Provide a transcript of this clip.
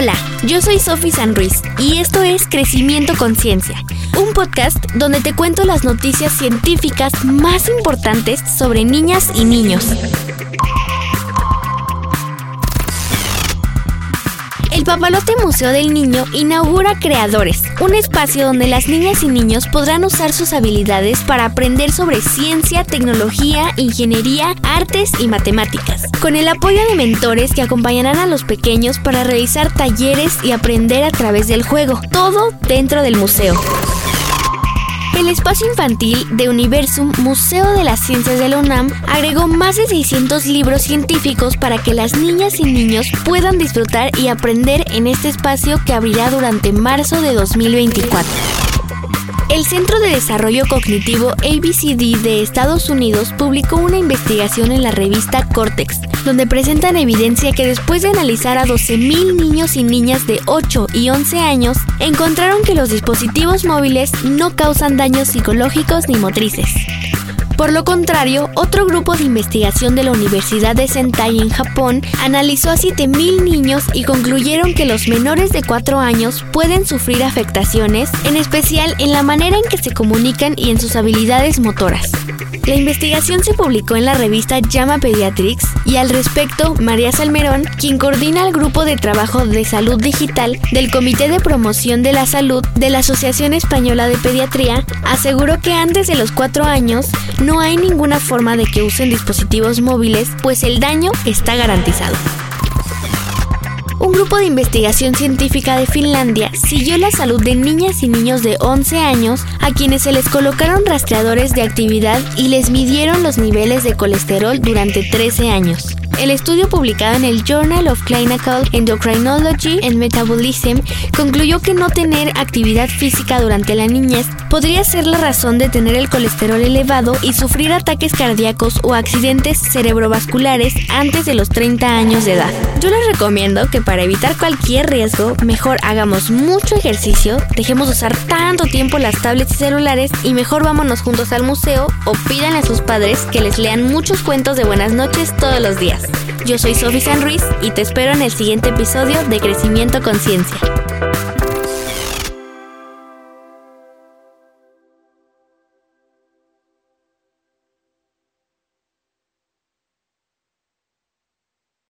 Hola, yo soy Sofi San Ruiz y esto es Crecimiento Conciencia, un podcast donde te cuento las noticias científicas más importantes sobre niñas y niños. El Papalote Museo del Niño inaugura Creadores, un espacio donde las niñas y niños podrán usar sus habilidades para aprender sobre ciencia, tecnología, ingeniería, artes y matemáticas, con el apoyo de mentores que acompañarán a los pequeños para realizar talleres y aprender a través del juego, todo dentro del museo. El espacio infantil de Universum Museo de las Ciencias de la UNAM agregó más de 600 libros científicos para que las niñas y niños puedan disfrutar y aprender en este espacio que abrirá durante marzo de 2024. El Centro de Desarrollo Cognitivo ABCD de Estados Unidos publicó una investigación en la revista Cortex, donde presentan evidencia que después de analizar a 12.000 niños y niñas de 8 y 11 años, encontraron que los dispositivos móviles no causan daños psicológicos ni motrices. Por lo contrario, otro grupo de investigación de la Universidad de Sentai en Japón analizó a 7.000 niños y concluyeron que los menores de 4 años pueden sufrir afectaciones, en especial en la manera en que se comunican y en sus habilidades motoras. La investigación se publicó en la revista Llama Pediatrics y al respecto, María Salmerón, quien coordina el grupo de trabajo de salud digital del Comité de Promoción de la Salud de la Asociación Española de Pediatría, aseguró que antes de los 4 años no hay ninguna forma de que usen dispositivos móviles, pues el daño está garantizado. Un grupo de investigación científica de Finlandia siguió la salud de niñas y niños de 11 años a quienes se les colocaron rastreadores de actividad y les midieron los niveles de colesterol durante 13 años. El estudio publicado en el Journal of Clinical Endocrinology and Metabolism concluyó que no tener actividad física durante la niñez podría ser la razón de tener el colesterol elevado y sufrir ataques cardíacos o accidentes cerebrovasculares antes de los 30 años de edad. Yo les recomiendo que para evitar cualquier riesgo, mejor hagamos mucho ejercicio, dejemos usar tanto tiempo las tablets y celulares y mejor vámonos juntos al museo o pidan a sus padres que les lean muchos cuentos de buenas noches todos los días. Yo soy Sofi San Ruiz y te espero en el siguiente episodio de Crecimiento Conciencia.